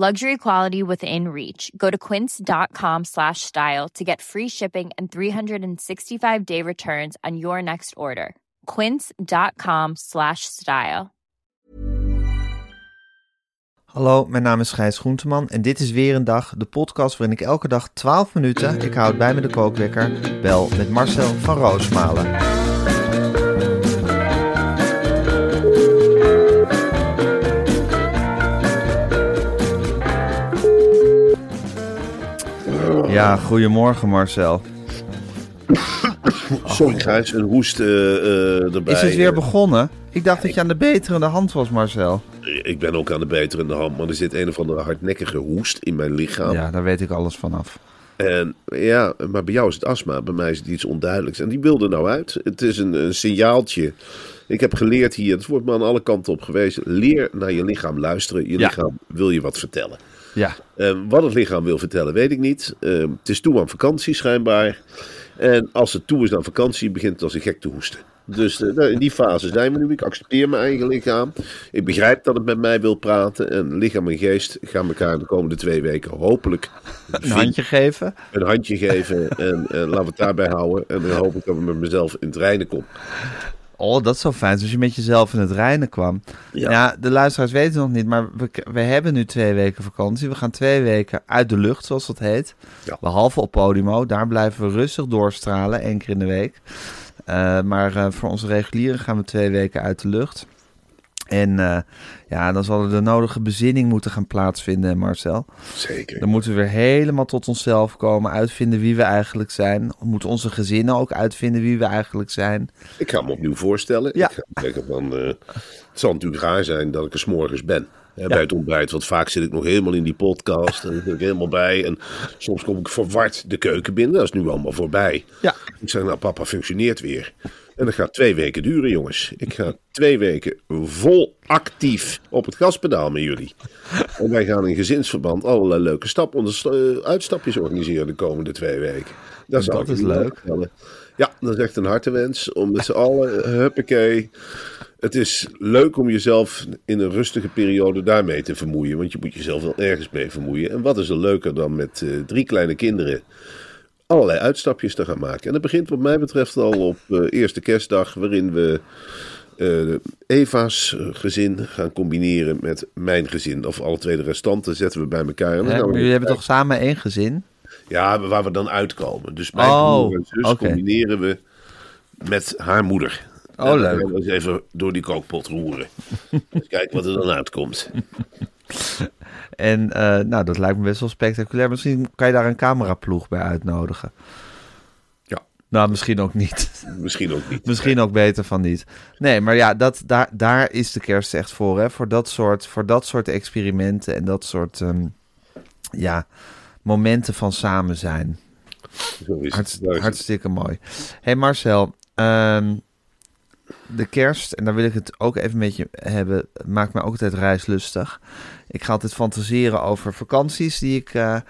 Luxury quality within reach. Go to quince.com slash style to get free shipping and 365 day returns on your next order. Quince.com slash style. Hallo, mijn naam is Gijs Groenteman en dit is weer een dag, de podcast waarin ik elke dag 12 minuten, ik houd bij me de kookwekker, bel met Marcel van Roosmalen. Ja, goedemorgen Marcel. Sorry Gijs, een hoest eh, eh, erbij. Is het weer begonnen? Ik dacht dat je aan de beterende hand was, Marcel. Ik ben ook aan de beterende hand, maar er zit een of andere hardnekkige hoest in mijn lichaam. Ja, daar weet ik alles vanaf. En ja, maar bij jou is het astma, bij mij is het iets onduidelijks. En die wilde nou uit. Het is een, een signaaltje. Ik heb geleerd hier, het wordt me aan alle kanten op gewezen. Leer naar je lichaam luisteren. Je Ja. lichaam wil je wat vertellen. Ja, Eh, wat het lichaam wil vertellen, weet ik niet. Eh, het is toe aan vakantie schijnbaar. En als het toe is aan vakantie, begint het als een gek te hoesten. Dus eh, nou, in die fase zijn we nu. Ik accepteer mijn eigen lichaam. Ik begrijp dat het met mij wil praten. En lichaam en geest gaan elkaar de komende twee weken hopelijk een handje geven. een handje geven. En eh, laten we het daarbij houden. En dan hoop ik dat ik met mezelf in het reinen kom. Oh, dat is zo fijn. Als je met jezelf in het reinen kwam. Ja, Ja. de luisteraars weten het nog niet, maar we, we hebben nu twee weken vakantie. We gaan twee weken uit de lucht, zoals dat heet. Ja. Behalve op Podimo. Daar blijven we rustig doorstralen, één keer in de week. Eh, maar eh, voor onze regulieren gaan we twee weken uit de lucht. En eh, ja, dan zal er de nodige bezinning moeten gaan plaatsvinden, Marcel. Zeker. Dan moeten we weer helemaal tot onszelf komen, uitvinden wie we eigenlijk zijn. Moeten onze gezinnen ook uitvinden wie we eigenlijk zijn. Ik ga me opnieuw voorstellen. Ja. Ik ga van, eh, het zal natuurlijk raar zijn dat ik er 's morgens ben. Hè, Bij het ontbijt, want vaak zit ik nog helemaal in die podcast. En ik helemaal bij. En soms kom ik verward de keuken binnen. Dat is nu allemaal voorbij. Ja. Ik zeg, nou papa functioneert weer. En dat gaat twee weken duren, jongens. Ik ga twee weken vol actief op het gaspedaal met jullie. En wij gaan in gezinsverband allerlei leuke stap, eh, uitstapjes organiseren de komende twee weken. Dat, zal Dat is leuk. vertellen. Ja, dat is echt een hartewens om met z'n allen, eh, huppakee. Het is leuk om jezelf in een rustige periode daarmee te vermoeien. Want je moet jezelf wel ergens mee vermoeien. En wat is er leuker dan met eh, drie kleine kinderen allerlei uitstapjes te gaan maken. En dat begint wat mij betreft al op eh, eerste kerstdag, waarin we eh, Eva's gezin gaan combineren met mijn gezin. Of alle twee de restanten zetten we bij elkaar. En we maar jullie hebben toch samen één gezin? Ja, waar we dan uitkomen. Dus mijn Oh, broer en zus combineren we met haar moeder. Oh, En dan leuk. gaan we eens even door die kookpot roeren. dus kijken wat er dan uitkomt. En eh, nou, dat lijkt me best wel spectaculair. Misschien kan je daar een cameraploeg bij uitnodigen. Ja, Nou, misschien ook niet. misschien ook niet. misschien ook beter van niet. Nee, maar ja, dat, daar, daar is de kerst echt voor. Hè? Voor, dat soort, voor dat soort experimenten en dat soort ehm, ja, momenten van samen zijn. Zo is het. Hartst- hartstikke mooi. hey Marcel, ehm, de kerst, en daar wil ik het ook even met je hebben, maakt me ook altijd reislustig. Ik ga altijd fantaseren over vakanties die ik eh,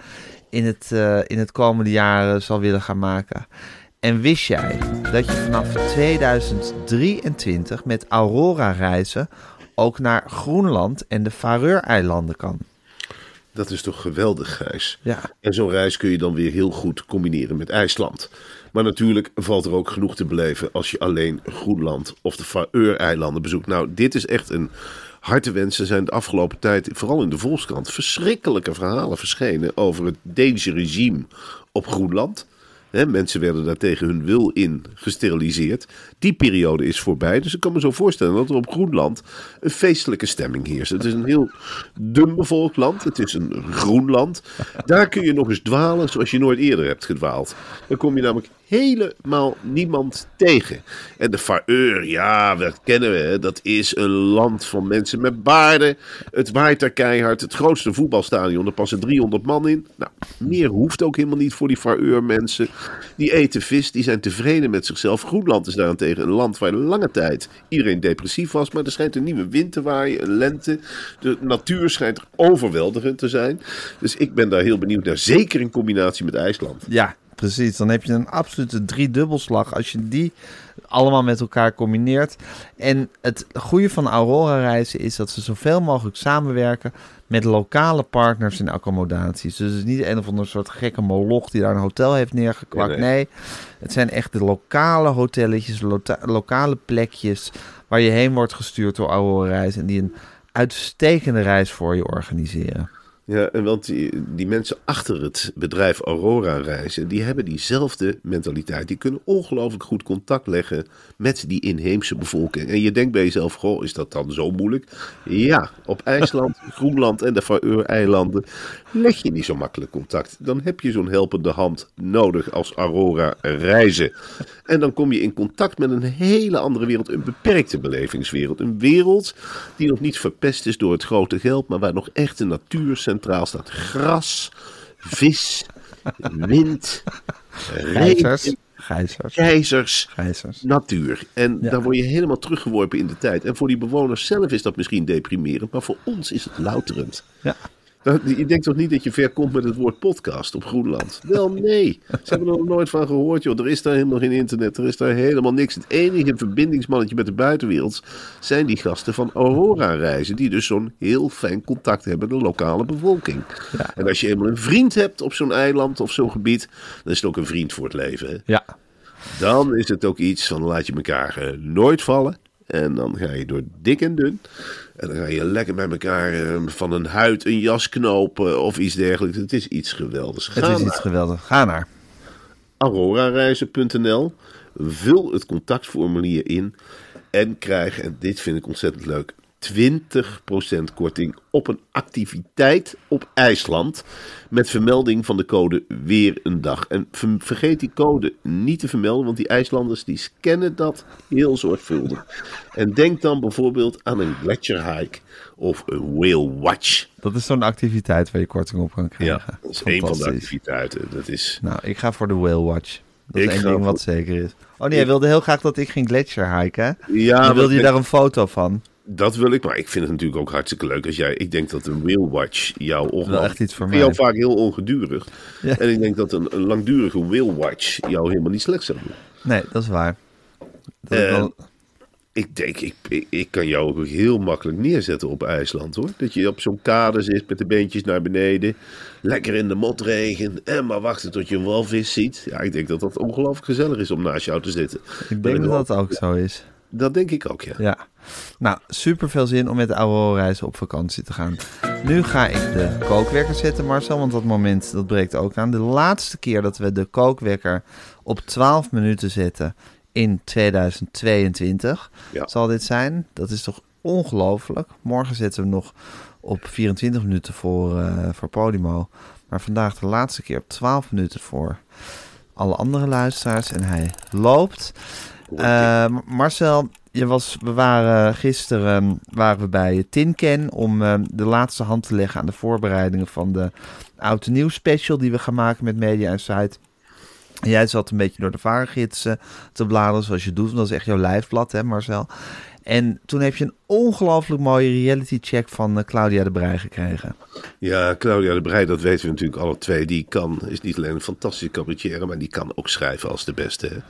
in, het, eh, in het komende jaar zal willen gaan maken. En wist jij dat je vanaf 2023 met Aurora reizen ook naar Groenland en de Faroe-eilanden kan? Dat is toch geweldig, Gijs. Ja. En zo'n reis kun je dan weer heel goed combineren met IJsland. Maar natuurlijk valt er ook genoeg te beleven als je alleen Groenland of de Faroe-eilanden bezoekt. Nou, dit is echt een harte wens. Er zijn de afgelopen tijd, vooral in de Volkskrant, verschrikkelijke verhalen verschenen over het Deense regime op Groenland. Hè, mensen werden daar tegen hun wil in gesteriliseerd. Die periode is voorbij. Dus ik kan me zo voorstellen dat er op Groenland een feestelijke stemming heerst. Het is een heel dun bevolkt land. Het is een groen land. Daar kun je nog eens dwalen zoals je nooit eerder hebt gedwaald. Dan kom je namelijk helemaal niemand tegen. En de Faroe, ja, dat kennen we. Dat is een land van mensen met baarden. Het waait daar keihard. Het grootste voetbalstadion, er passen 300 man in. Nou, meer hoeft ook helemaal niet voor die Faroe mensen. Die eten vis, die zijn tevreden met zichzelf. Groenland is daarentegen een land waar lange tijd iedereen depressief was. Maar er schijnt een nieuwe wind te waaien, een lente. De natuur schijnt er overweldigend te zijn. Dus ik ben daar heel benieuwd naar. Zeker in combinatie met IJsland. Ja, precies. Dan heb je een absolute driedubbelslag als je die allemaal met elkaar combineert. En het goede van Aurora reizen is dat ze zoveel mogelijk samenwerken met lokale partners in accommodaties. Dus het is niet een of ander soort gekke moloch die daar een hotel heeft neergekwakt. Nee, Nee, nee. het zijn echt de lokale hotelletjes, lokale plekjes waar je heen wordt gestuurd door Aurora reizen en die een uitstekende reis voor je organiseren. Ja, en want die, die mensen achter het bedrijf Aurora reizen, die hebben diezelfde mentaliteit. Die kunnen ongelooflijk goed contact leggen met die inheemse bevolking. En je denkt bij jezelf, goh, is dat dan zo moeilijk? Ja, op IJsland, Groenland en de Faroe-eilanden leg je niet zo makkelijk contact. Dan heb je zo'n helpende hand nodig als Aurora reizen. En dan kom je in contact met een hele andere wereld, een beperkte belevingswereld. Een wereld die nog niet verpest is door het grote geld, maar waar nog echt de natuur centraal staat. Gras, vis, wind, regen, Gijzers. natuur. En Ja. daar word je helemaal teruggeworpen in de tijd. En voor die bewoners zelf is dat misschien deprimerend, maar voor ons is het louterend. Ja. Je denkt toch niet dat je ver komt met het woord podcast op Groenland? Wel, nee. Ze hebben er nog nooit van gehoord, joh. Er is daar helemaal geen internet. Er is daar helemaal niks. Het enige verbindingsmannetje met de buitenwereld zijn die gasten van Aurora reizen. Die dus zo'n heel fijn contact hebben met de lokale bevolking. En als je eenmaal een vriend hebt op zo'n eiland of zo'n gebied, dan is het ook een vriend voor het leven. Hè? Ja. Dan is het ook iets van laat je elkaar eh, nooit vallen. En dan ga je door dik en dun. En dan ga je lekker met elkaar eh, van een huid een jas knopen of iets dergelijks. Het is iets geweldigs. Ga Het is naar iets geweldigs. Ga naar. aurorareizen.nl. Vul het contactformulier in. En krijg, en dit vind ik ontzettend leuk, 20% korting op een activiteit op IJsland. Met vermelding van de code weer een dag. En ver- vergeet die code niet te vermelden, want die IJslanders die scannen dat heel zorgvuldig. En denk dan bijvoorbeeld aan een gletsjerhike of een whale watch. Dat is zo'n activiteit waar je korting op kan Ja, krijgen. dat is een van de activiteiten. Dat is... Nou, ik ga voor de Whale Watch. Dat Ik is één ga ding voor- wat zeker is. Oh nee, hij wilde heel graag dat ik ging gletsjer hiken. hè? Ja, Dan wilde je daar een foto van. Dat wil ik, maar ik vind het natuurlijk ook hartstikke leuk als jij. Ik denk dat een whale watch jou ongelooflijk. Wel echt iets voor Ik vind jou vaak heel ongedurig. Ja. En ik denk dat een, een langdurige whale watch jou helemaal niet slecht zou doen. Nee, dat is waar. Dat Eh, wel- Ik denk, ik, ik, ik kan jou ook heel makkelijk neerzetten op IJsland hoor. Dat je op zo'n kade zit met de beentjes naar beneden. Lekker in de motregen. En maar wachten tot je een walvis ziet. Ja, ik denk dat dat ongelooflijk gezellig is om naast jou te zitten. ik denk dat dat ook zo is. Dat denk ik ook, ja. Ja. Nou, super veel zin om met de Aurora reizen op vakantie te gaan. Nu ga ik de kookwekker zetten, Marcel, want dat moment dat breekt ook aan. De laatste keer dat we de kookwekker op 12 minuten zetten in 2022 Ja. zal dit zijn. Dat is toch ongelooflijk. Morgen zetten we nog op 24 minuten voor, eh, voor Podimo. Maar vandaag de laatste keer op 12 minuten voor alle andere luisteraars. En hij loopt. Eh, Marcel, je was, we waren gisteren ehm, waren we bij Tinken om ehm, de laatste hand te leggen aan de voorbereidingen van de Oud en Nieuw special die we gaan maken met Media Insight. Jij zat een beetje door de varengids te bladeren zoals je doet. want Dat is echt jouw lijfblad, hè Marcel? En toen heb je een ongelooflijk mooie reality check van eh, Claudia de Brij gekregen. Ja, Claudia de Breij, dat weten we natuurlijk alle twee. Die kan, is niet alleen een fantastische cabaretier, maar die kan ook schrijven als de beste.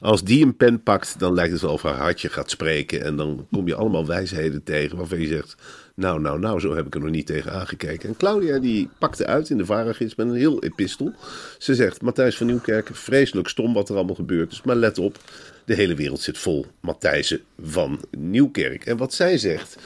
Als die een pen pakt, dan lijkt het of haar hartje gaat spreken. En dan kom je allemaal wijsheden tegen waarvan je zegt... Nou, nou, nou, zo heb ik er nog niet tegen aangekeken. En Claudia die pakte uit in de Varengids met een heel epistel. Ze zegt, Matthijs van Nieuwkerk, vreselijk stom wat er allemaal gebeurd is. Maar let op, de hele wereld zit vol Matthijsen van Nieuwkerk. En wat zij zegt,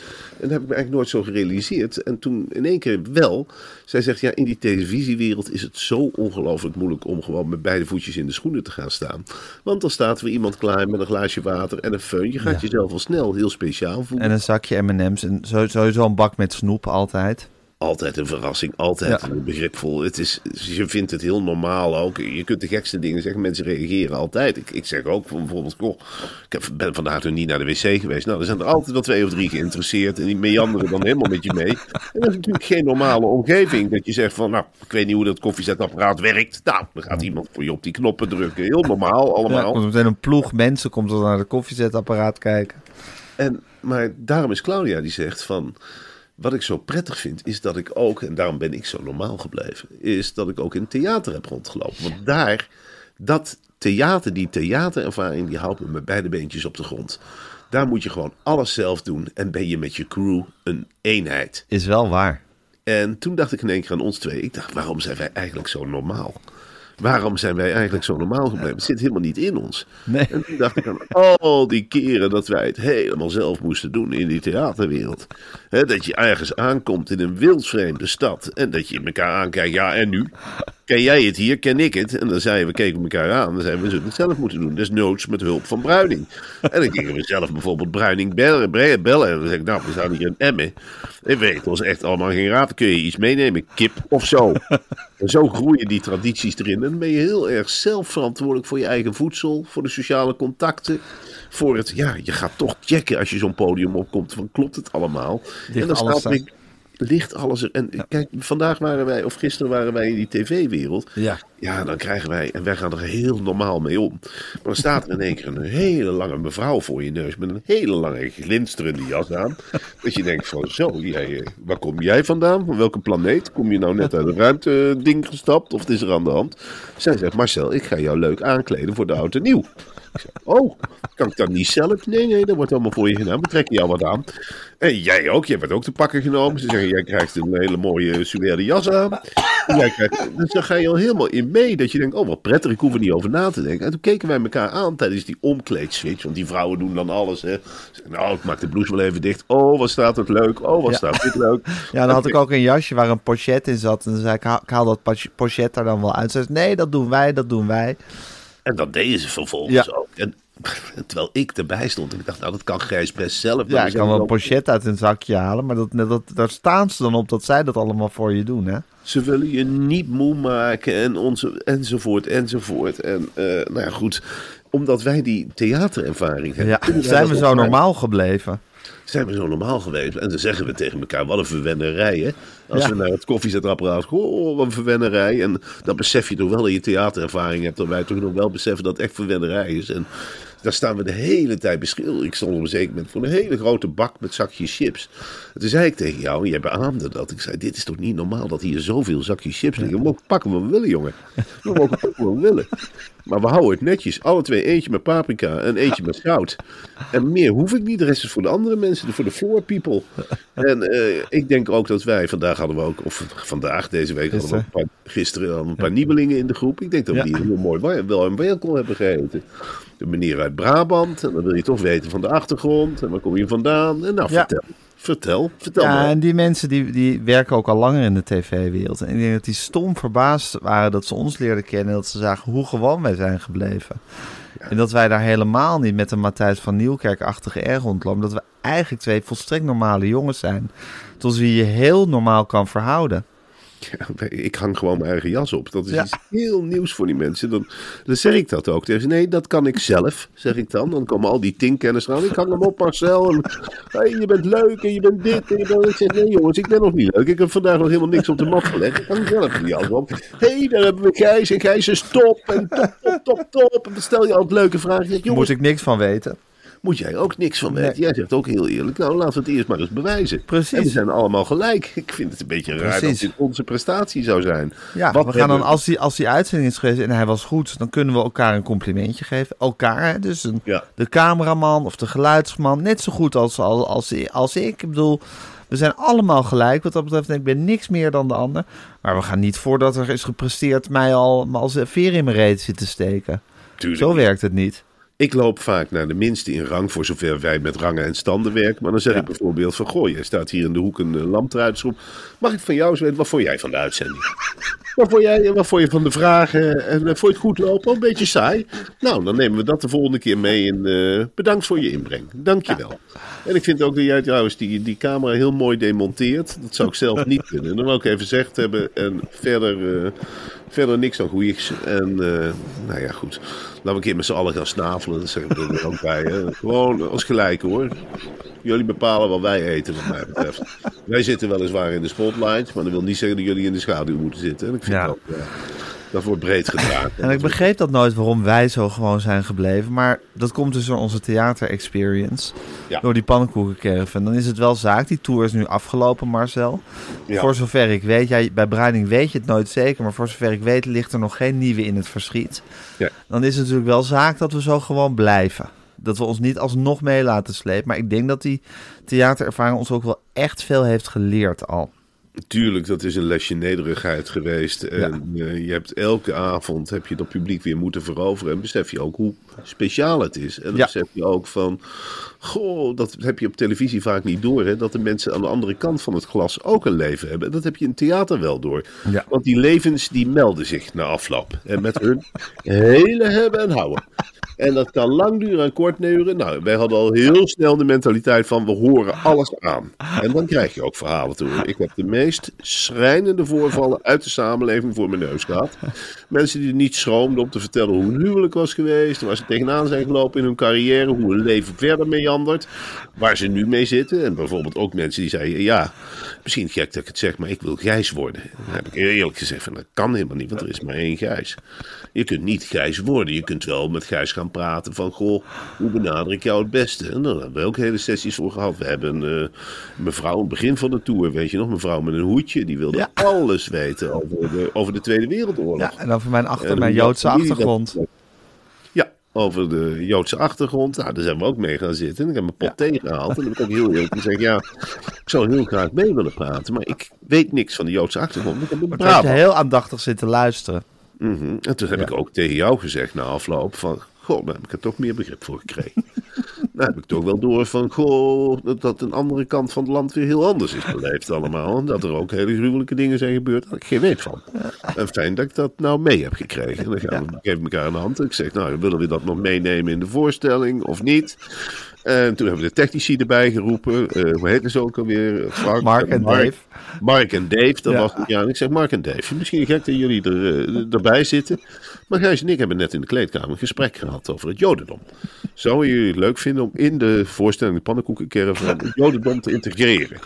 en dat heb ik me eigenlijk nooit zo gerealiseerd. En toen in één keer wel. Zij zegt, ja, in die televisiewereld is het zo ongelooflijk moeilijk om gewoon met beide voetjes in de schoenen te gaan staan. Want dan staat er iemand klaar met een glaasje water en een föhn. Je gaat jezelf al snel heel speciaal voelen. En een zakje M&M's en sowieso een bak met snoep altijd. Altijd een verrassing, altijd Ja. een begripvol. Het is, je vindt het heel normaal ook. Je kunt de gekste dingen zeggen, mensen reageren altijd. Ik, ik zeg ook bijvoorbeeld, goh, ik ben vandaag nog niet naar de wc geweest. Nou, er zijn er altijd wel twee of drie geïnteresseerd en die meanderen dan helemaal met je mee. En dat is natuurlijk geen normale omgeving. Dat je zegt van, nou, ik weet niet hoe dat koffiezetapparaat werkt. Nou, dan gaat iemand voor je op die knoppen drukken. Heel normaal Ja, allemaal. komt meteen een ploeg mensen komt er naar de koffiezetapparaat kijken. En, maar daarom is Claudia die zegt van... Wat ik zo prettig vind, is dat ik ook, en daarom ben ik zo normaal gebleven, is dat ik ook in theater heb rondgelopen. Want daar, dat theater, die theaterervaring, die houdt me met beide beentjes op de grond. Daar moet je gewoon alles zelf doen en ben je met je crew een eenheid. Is wel waar. En toen dacht ik in één keer aan ons twee. Ik dacht, waarom zijn wij eigenlijk zo normaal? Waarom zijn wij eigenlijk zo normaal gebleven? Het zit helemaal niet in ons. Nee. En toen dacht ik aan al die keren dat wij het helemaal zelf moesten doen in die theaterwereld. Dat je ergens aankomt in een wildvreemde stad en dat je elkaar aankijkt. Ja, en nu? Ken jij het hier? Ken ik het? En dan zeiden we, keken elkaar aan. Dan zeiden we, we zullen het zelf moeten doen. Desnoods met hulp van Bruining. En dan gingen we zelf bijvoorbeeld Bruining bellen. bellen. En dan zeg ik, nou, we staan hier in Emmen. En weet ons echt allemaal geen raad. Kun je iets meenemen? Kip of zo? En zo groeien die tradities erin. En dan ben je heel erg zelf verantwoordelijk voor je eigen voedsel, voor de sociale contacten. Voor het, ja, je gaat toch checken als je zo'n podium opkomt. Van klopt het allemaal? en dan staat er, ligt alles er. En kijk, vandaag waren wij, of gisteren waren wij in die tv-wereld. Ja. Ja, dan krijgen wij, en wij gaan er heel normaal mee om. Maar dan staat er in één keer een hele lange mevrouw voor je neus met een hele lange glinsterende jas aan. Dat je denkt van, zo, jij, eh, waar kom jij vandaan? Van welke planeet? Kom je nou net uit een ruimteding gestapt? Of wat is er aan de hand? Zij zegt, Marcel, ik ga jou leuk aankleden voor de oud en nieuw. Oh, kan ik dat niet zelf? Nee, nee, dat wordt allemaal voor je gedaan. We trekken jou wat aan. En jij ook, jij werd ook te pakken genomen. Ze zeggen, jij krijgt een hele mooie suède jas aan. Jij krijgt, dus dan ga je al helemaal in mee. Dat je denkt, oh wat prettig, ik hoef er niet over na te denken. En toen keken wij elkaar aan tijdens die omkleedswitch. Want die vrouwen doen dan alles. Hè. Ze zeggen, nou, ik maak de blouse wel even dicht. Oh, wat staat het leuk. Oh, wat Ja. staat dit leuk. Ja, dan had ik ook een jasje waar een pochet in zat. En dan zei ik, haal, dat poch- pochet daar dan wel uit. Ze zei, nee, dat doen wij, dat doen wij. En dat deden ze vervolgens Ja. ook. En, terwijl ik erbij stond. En ik dacht, nou, dat kan Gijs best zelf. Ja, ik kan wel een pochet uit een zakje halen. Maar dat, dat, daar staan ze dan op dat zij dat allemaal voor je doen, hè? Ze willen je niet moe maken en onze, enzovoort, enzovoort. En eh, nou ja, goed, omdat wij die theaterervaring hebben. Ja, zijn we zo normaal gebleven? Zijn we zo normaal geweest. En dan zeggen we tegen elkaar, wat een verwennerij, hè? Als Ja. we naar het koffiezetapparaat gaan, oh, wat een verwennerij. En dan besef je toch wel dat je theaterervaring hebt. Dat wij toch nog wel beseffen dat het echt verwennerij is. En daar staan we de hele tijd beschilderd. Ik stond op een zeker moment voor een hele grote bak met zakjes chips. En toen zei ik tegen jou, en jij beaamde dat. Ik zei, dit is toch niet normaal dat hier zoveel zakjes chips liggen. We mogen pakken wat we willen, jongen. We mogen pakken wat we willen. Maar we houden het netjes. Alle twee eentje met paprika en eentje met zout. En meer hoef ik niet. De rest is voor de andere mensen, voor de floor people. En eh, ik denk ook dat wij, vandaag hadden we ook, of vandaag, deze week hadden we een paar, gisteren hadden we een paar nieuwelingen in de groep. Ik denk dat we die heel mooi wel een welkom hebben gegeten. De meneer uit Brabant. En dan wil je toch weten van de achtergrond. En waar kom je vandaan? En nou, Ja. vertel. Vertel. Vertel Ja, maar. en die mensen die, die werken ook al langer in de tv-wereld. En ik denk dat die stom verbaasd waren dat ze ons leerden kennen. Dat ze zagen hoe gewoon wij zijn gebleven. En dat wij daar helemaal niet met een Matthijs van Nieuwkerk-achtige air rondlopen. Dat we eigenlijk twee volstrekt normale jongens zijn. Tot wie je heel normaal kan verhouden. Ja, ik hang gewoon mijn eigen jas op. Dat is Ja. iets heel nieuws voor die mensen. Dan, dan zeg ik dat ook tegen ze. Nee, dat kan ik zelf, zeg ik dan. Dan komen al die tinkenners aan. Ik hang hem op, Marcel. En, hey, je bent leuk en je bent dit. En je bent... Ik zeg, nee jongens, ik ben nog niet leuk. Ik heb vandaag nog helemaal niks op de mat gelegd. Ik hang zelf die jas op. Hé, hey, daar hebben we Gijs. En Gijs is top. En top, top, top, top. En dan stel je altijd leuke vragen. Moet ik niks van weten. Moet jij ook niks van weten? Nee. Jij zegt ook heel eerlijk. Nou, laten we het eerst maar eens bewijzen. Precies. En we zijn allemaal gelijk. Ik vind het een beetje raar dat dit onze prestatie zou zijn. Ja, Wat we gaan dan, als die, als die uitzending is geweest en hij was goed, dan kunnen we elkaar een complimentje geven. Elkaar, hè? dus een, Ja. de cameraman of de geluidsman, net zo goed als, als, als, als ik. Ik bedoel, we zijn allemaal gelijk wat dat betreft. Ik ben niks meer dan de ander. Maar we gaan niet voordat er is gepresteerd mij al als een veer in mijn reet zitten steken. Tuurlijk Zo werkt het niet. Ik loop vaak naar de minste in rang, voor zover wij met rangen en standen werken. Maar dan zeg ik bijvoorbeeld van, goh, jij staat hier in de hoek een uh, lamp eruit schroep. Mag ik van jou eens weten, wat vond jij van de uitzending? Wat vond jij, wat vond je van de vragen? En uh, vond je het goed lopen? Een beetje saai? Nou, dan nemen we dat de volgende keer mee. En uh, bedankt voor je inbreng. Dank je wel. Ja. En ik vind ook dat jij trouwens die, die camera heel mooi demonteert. Dat zou ik zelf niet kunnen. En dan wil ik even gezegd hebben. En verder, verder niks dan goeies. En nou ja, goed. Laten we een keer met z'n allen gaan snavelen. Dat zeggen we er ook bij. Gewoon als gelijk hoor. Jullie bepalen wat wij eten, wat mij betreft. wij zitten weliswaar in de spotlight, maar dat wil niet zeggen dat jullie in de schaduw moeten zitten. En ik vind Ja. dat, ja, dat wordt breed gedragen. En ik begreep dat nooit waarom wij zo gewoon zijn gebleven. Maar dat komt dus door onze theater-experience. Ja. Door die pannenkoekencaravan. Dan is het wel zaak. Die tour is nu afgelopen, Marcel. Ja. Voor zover ik weet, jij, bij Bruining weet je het nooit zeker. Maar voor zover ik weet ligt er nog geen nieuwe in het verschiet. Ja. Dan is het natuurlijk wel zaak dat we zo gewoon blijven. Dat we ons niet alsnog mee laten slepen. Maar ik denk dat die theaterervaring ons ook wel echt veel heeft geleerd al. Tuurlijk, dat is een lesje nederigheid geweest. En eh, je hebt elke avond heb je dat publiek weer moeten veroveren. En besef je ook hoe speciaal het is. En dan Ja. besef je ook van... Goh, dat heb je op televisie vaak niet door. Hè? Dat de mensen aan de andere kant van het glas ook een leven hebben. En dat heb je in theater wel door. Ja. Want die levens die melden zich na afloop. En met hun hele hebben en houden. En dat kan lang duren en kort duren. Nou, wij hadden al heel snel de mentaliteit van we horen alles aan. En dan krijg je ook verhalen toe. Ik heb de meest schrijnende voorvallen uit de samenleving voor mijn neus gehad. Mensen die niet schroomden om te vertellen hoe hun huwelijk was geweest. Waar ze tegenaan zijn gelopen in hun carrière. Hoe hun leven verder Waar ze nu mee zitten. En bijvoorbeeld ook mensen die zeiden ja, misschien gek dat ik het zeg, maar ik wil Gijs worden. Dan heb ik eerlijk gezegd van dat kan helemaal niet, want er is maar één Gijs. Je kunt niet Gijs worden. Je kunt wel met Gijs gaan praten van, goh, hoe benader ik jou het beste? En daar hebben we ook hele sessies voor gehad. We hebben eh, een mevrouw aan het begin van de tour, weet je nog, mevrouw met een hoedje, die wilde Ja. alles weten over de, over de Tweede Wereldoorlog. Ja, en over mijn, achter, mijn Joodse dat- achtergrond. Over de Joodse achtergrond. Nou, daar zijn we ook mee gaan zitten. En ik heb mijn pot thee gehaald. En dan heb ik ook heel eerlijk gezegd, ja, ik zou heel graag mee willen praten. Maar ik weet niks van de Joodse achtergrond. Ik heb een Maar je heel aandachtig zitten luisteren. Mhm. En toen heb ik ook tegen jou gezegd na afloop van... Goh, daar heb ik er toch meer begrip voor gekregen. nou heb ik toch wel door van... Goh, dat, dat een andere kant van het land weer heel anders is beleefd allemaal. En dat er ook hele gruwelijke dingen zijn gebeurd. Daar had ik geen weet van. En fijn dat ik dat nou mee heb gekregen. En dan gaan we, geven elkaar een hand. En ik zeg, nou, willen we dat nog meenemen in de voorstelling of niet? En toen hebben we de technici erbij geroepen. Eh, hoe heet ze ook alweer? Frank Mark en Dave. Mark en Dave, dat Ja. was. Ja, en ik zeg Mark en Dave. Misschien gek dat jullie er, eh, erbij zitten. Maar Gijs en ik hebben net in de kleedkamer een gesprek gehad over het Jodendom. Zouden jullie het leuk vinden om in de voorstelling de pannenkoekencaravan het Jodendom te integreren?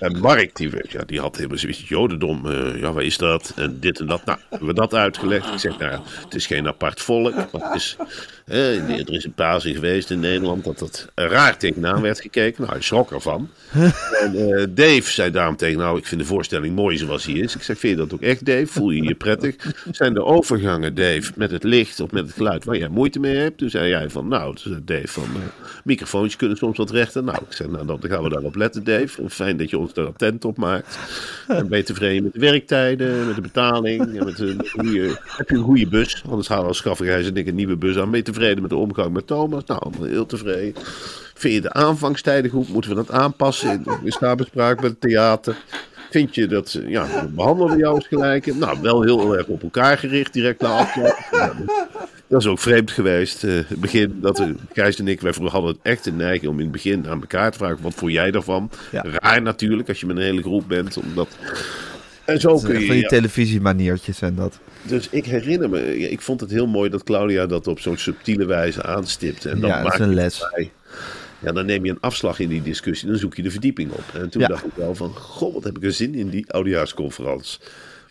En Mark, die, ja, die had helemaal zoiets. Jodendom, eh, ja, wat is dat? En dit en dat. Nou, hebben we dat uitgelegd. Ik zeg, nou, het is geen apart volk. Maar het is, er is een paarsing geweest in Nederland dat dat raar tegenaan werd gekeken. Nou, hij schrok ervan. En eh, Dave zei daarom tegen, nou, ik vind de voorstelling mooi zoals hij is. Ik zeg, vind je dat ook echt, Dave? Voel je je prettig? Zijn de overgangen, Dave, met het licht of met het geluid waar jij moeite mee hebt? Toen zei jij van, nou, Dave van, eh, microfoontjes kunnen soms wat rechter. Nou, ik zeg, nou, dan gaan we daarop letten, Dave. En Fijn dat je ons daar attent op maakt. En ben je tevreden met de werktijden, met de betaling? En met goede, heb je een goede bus? Anders halen we als Schaffighuis en ik een nieuwe bus aan. Ben je tevreden met de omgang met Thomas? Nou, allemaal heel tevreden. Vind je de aanvangstijden goed? Moeten we dat aanpassen in in samenspraak met het theater? Vind je dat, eh, ja, behandelen we jou als gelijke? Nou, wel heel erg op elkaar gericht, direct na afloop. Ja, Dat is ook vreemd geweest. eh, het begin dat we, Gijs en ik, wij vroeger hadden het echt een neiging om in het begin aan elkaar te vragen: wat vond jij daarvan? Ja. Raar natuurlijk als je met een hele groep bent. Omdat... En zo kun Van je. die ja. televisiemaniertjes en dat. Dus ik herinner me, ik vond het heel mooi dat Claudia dat op zo'n subtiele wijze aanstipte. En dan Ja, dat is een les. Ja, dan neem je een afslag in die discussie, dan zoek je de verdieping op. En toen Ja. dacht ik wel van, goh, wat heb ik een zin in die oudejaarsconferentie.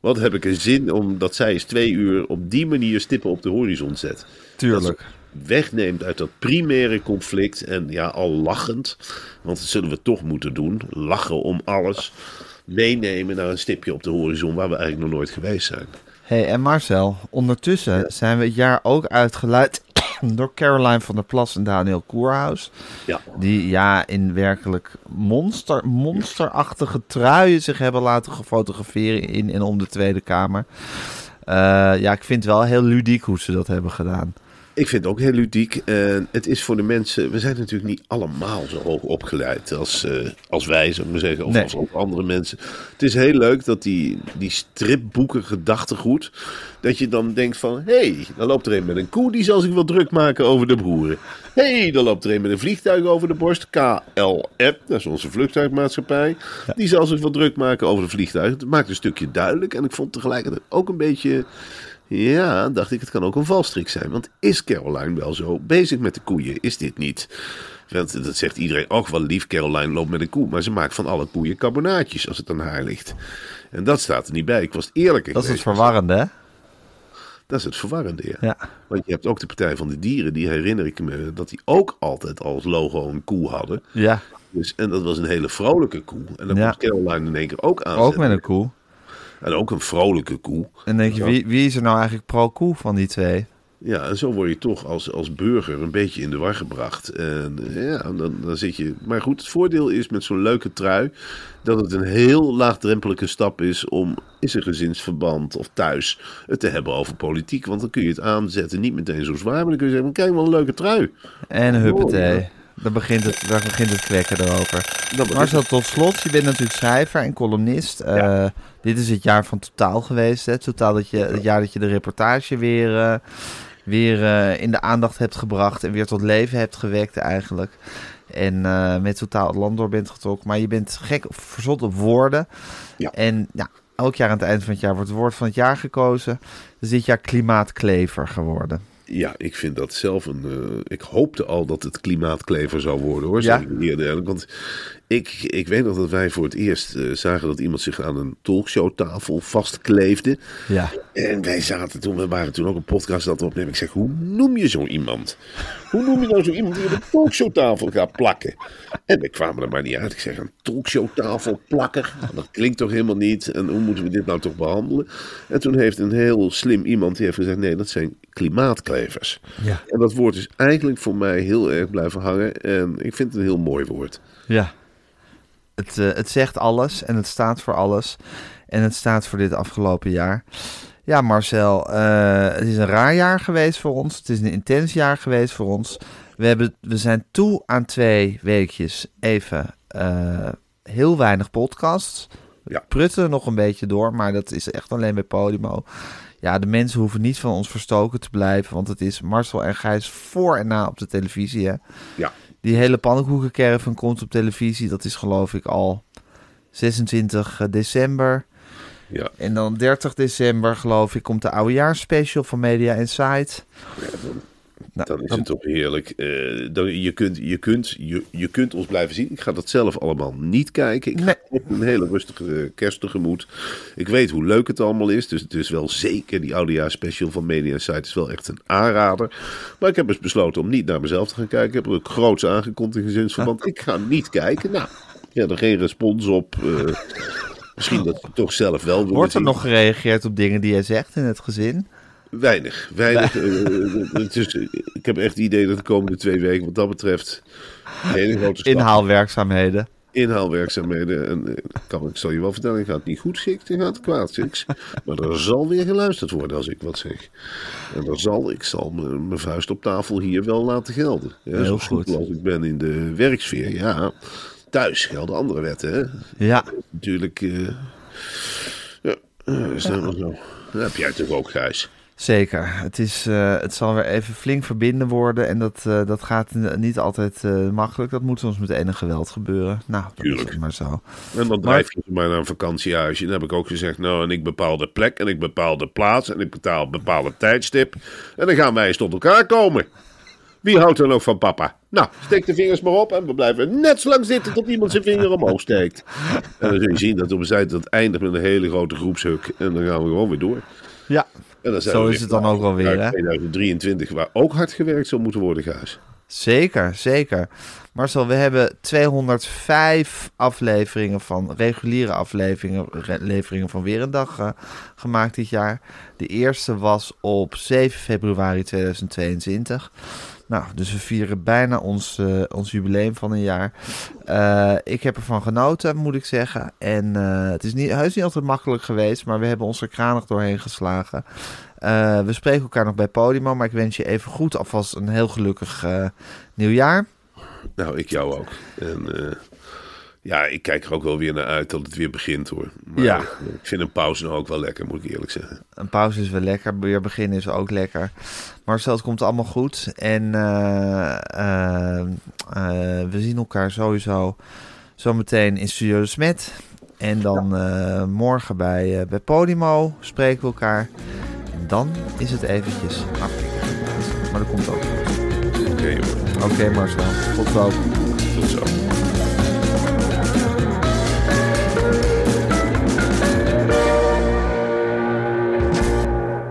Wat heb ik een zin omdat zij eens twee uur op die manier stippen op de horizon zet. Tuurlijk. Wegneemt uit dat primaire conflict en ja, al lachend, want dat zullen we toch moeten doen, lachen om alles, meenemen naar een stipje op de horizon waar we eigenlijk nog nooit geweest zijn. hey, en Marcel, ondertussen zijn we het jaar ook uitgeluid door Caroline van der Plas en Daniel Koerhuis. Ja. Die ja, in werkelijk monster, monsterachtige truien zich hebben laten fotograferen in en om de Tweede Kamer. Eh, ja, ik vind het wel heel ludiek hoe ze dat hebben gedaan. Ik vind het ook heel ludiek. En het is voor de mensen. We zijn natuurlijk niet allemaal zo hoog opgeleid als, eh, als wij, zou ik maar zeggen. Of Nee. als ook andere mensen. Het is heel leuk dat die, die stripboeken gedachtegoed. Dat je dan denkt van. Hé, hey, dan loopt er een met een koe. Die zal zich wel druk maken over de broeren. Hé, hey, dan loopt er een met een vliegtuig over de borst. KLM, dat is onze vliegtuigmaatschappij. Die zal zich wel druk maken over de vliegtuig. Het maakt een stukje duidelijk. En ik vond tegelijkertijd ook een beetje. Ja, dacht ik, het kan ook een valstrik zijn. Want is Caroline wel zo bezig met de koeien? Is dit niet? Want dat zegt iedereen, ook wel lief, Caroline loopt met een koe. Maar ze maakt van alle koeien carbonaatjes als het aan haar ligt. En dat staat er niet bij. Ik was eerlijker Dat is het verwarrende, hè? Dat is het verwarrende, ja. Ja. Want je hebt ook de Partij van de Dieren, die herinner ik me, dat die ook altijd als logo een koe hadden. Ja, Dus, en dat was een hele vrolijke koe. En dan Ja. komt Caroline in één keer ook aan. ook met een koe. En ook een vrolijke koe. En dan denk je, wie, wie is er nou eigenlijk pro-koe van die twee? Ja, en zo word je toch als, als burger een beetje in de war gebracht. En eh, ja, dan, dan zit je. Maar goed, het voordeel is met zo'n leuke trui dat het een heel laagdrempelige stap is om in zijn gezinsverband of thuis het te hebben over politiek. Want dan kun je het aanzetten, niet meteen zo zwaar, maar dan kun je zeggen: kijk, wel een leuke trui. En huppatee. Daar begint het, daar begint het kwekken erover. Marcel, tot slot, je bent natuurlijk schrijver en columnist. Eh, dit is het jaar van Totaal geweest. Hè? Totaal dat je, het jaar dat je de reportage weer, eh, weer eh, in de aandacht hebt gebracht en weer tot leven hebt gewekt eigenlijk. En met Totaal het land door bent getrokken. Maar je bent gek verzot op woorden. Ja. En ja, elk jaar aan het eind van het jaar wordt het woord van het jaar gekozen. Dus dit jaar klimaatklever geworden. Ja, ik vind dat zelf een. eh, ik hoopte al dat het klimaatklever zou worden hoor. Ja. zeg ik eerder. Want ik, ik weet nog dat wij voor het eerst eh, zagen dat iemand zich aan een talkshowtafel vastkleefde. Ja. En wij zaten toen, we waren toen ook een podcast het opnemen. Ik zeg, hoe noem je zo iemand? Hoe noem je nou zo iemand die op een talkshowtafel gaat plakken? En we kwamen er maar niet uit. Ik zeg, een talkshowtafel plakker? Dat klinkt toch helemaal niet? En hoe moeten we dit nou toch behandelen? En toen heeft een heel slim iemand die heeft gezegd, nee, dat zijn klimaatklevers. Ja. En dat woord is eigenlijk voor mij heel erg blijven hangen. En ik vind het een heel mooi woord. Ja. Het, eh, het zegt alles en het staat voor alles. En het staat voor dit afgelopen jaar. Ja, Marcel, eh, het is een raar jaar geweest voor ons. Het is een intens jaar geweest voor ons. We, hebben, we zijn toe aan twee weekjes even eh, heel weinig podcasts. Ja. Prutten nog een beetje door, maar dat is echt alleen bij Podimo. Ja, de mensen hoeven niet van ons verstoken te blijven, want het is Marcel en Gijs voor en na op de televisie. Hè? Ja. Die hele pannenkoekencaravan komt op televisie. Dat is geloof ik al 26 december. Ja. En dan 30 december geloof ik komt de oudejaarsspecial van Media Insight. Nou, Dan is het toch heerlijk. Eh, dan, je, kunt, je, kunt, je, je kunt ons blijven zien. Ik ga dat zelf allemaal niet kijken. Ik ga ook een hele rustige kerst tegemoet. Ik weet hoe leuk het allemaal is. Dus het is wel zeker, die oudejaarsspecial van Media Insight is wel echt een aanrader. Maar ik heb dus besloten om niet naar mezelf te gaan kijken. Ik heb er ook groots aangekondigd in gezinsverband. Ik ga niet kijken. Nou, ja, er geen respons op. eh, misschien dat je toch zelf wel Wordt er nog gereageerd op dingen die jij zegt in het gezin? Weinig, weinig. eh, het is, ik heb echt het idee dat de komende twee weken wat dat betreft hele grote stap Inhaalwerkzaamheden. inhaalwerkzaamheden. En eh, kan, ik zal je wel vertellen, gaat het niet goed schikt, dan gaat het kwaad schiks. Maar er zal weer geluisterd worden als ik wat zeg. En dan zal, ik zal mijn vuist op tafel hier wel laten gelden. Ja, Heel zo goed. als ik ben in de werksfeer, ja. Thuis gelden andere wetten, hè. Ja, Natuurlijk, eh, ja, eh, is dat wel zo. Dat heb jij toch ook, Gijs? Zeker. Het, is, eh, het zal weer even flink verbinden worden. En dat, eh, dat gaat niet altijd eh, makkelijk. Dat moet soms met enig geweld gebeuren. Nou, dat Tuurlijk. maar zo. En dan drijf je maar naar een vakantiehuisje. Dan heb ik ook gezegd, nou, en ik bepaal de plek en ik bepaal de plaats en ik betaal bepaal het tijdstip. En dan gaan wij eens tot elkaar komen. Wie houdt er nog van papa? Nou, steek de vingers maar op en we blijven net zo lang zitten tot iemand zijn vinger omhoog steekt. En dan zul je zien dat op een zijde dat eindigt met een hele grote groepshuk. En dan gaan we gewoon weer door. Ja, Zo is het dan ook wel weer, voor hè? 2023, waar ook hard gewerkt zou moeten worden, Gijs. zeker, zeker. Marcel, we hebben 205 afleveringen van reguliere afleveringen leveringen van Weer een Dag eh, gemaakt dit jaar. De eerste was op 7 februari 2022. Nou, dus we vieren bijna ons, eh, ons jubileum van een jaar. Eh, ik heb ervan genoten, moet ik zeggen. En eh, het is niet, heus niet altijd makkelijk geweest, maar we hebben ons er kranig doorheen geslagen. We spreken elkaar nog bij Podimo, maar ik wens je even goed alvast een heel gelukkig nieuwjaar. Nou, ik jou ook. En ja, ik kijk er ook wel weer naar uit dat het weer begint hoor. Maar ja. ik vind een pauze nou ook wel lekker, moet ik eerlijk zeggen. Een pauze is wel lekker, weer beginnen is ook lekker. Marcel, het komt allemaal goed. En uh, we zien elkaar sowieso zometeen in Studio de Smet. En dan ja. morgen bij, bij Podimo spreken we elkaar. En dan is het eventjes afkicken. Maar dat komt ook goed. Oké okay, Oké okay, Marcel, tot zo. Tot zo.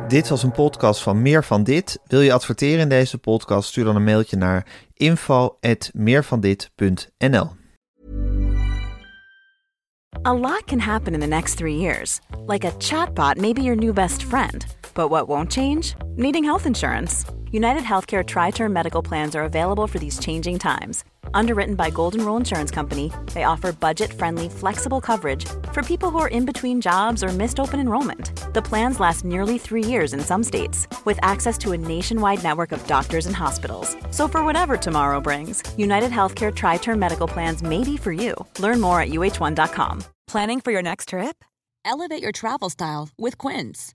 Dit was een podcast van Meer van Dit. Wil je adverteren in deze podcast? Stuur dan een mailtje naar info@meervandit.nl. A lot can happen in the next three years. Like a chatbot may be your new best friend. But what won't change? Needing health insurance. United Healthcare Tri-Term Medical Plans are available for these changing times. Underwritten by Golden Rule Insurance Company, they offer budget-friendly, flexible coverage for people who are in between jobs or missed open enrollment. The plans last nearly three years in some states, with access to a nationwide network of doctors and hospitals. So for whatever tomorrow brings, United Healthcare Tri-Term Medical Plans may be for you. Learn more at uh1.com. Planning for your next trip? Elevate your travel style with Quince.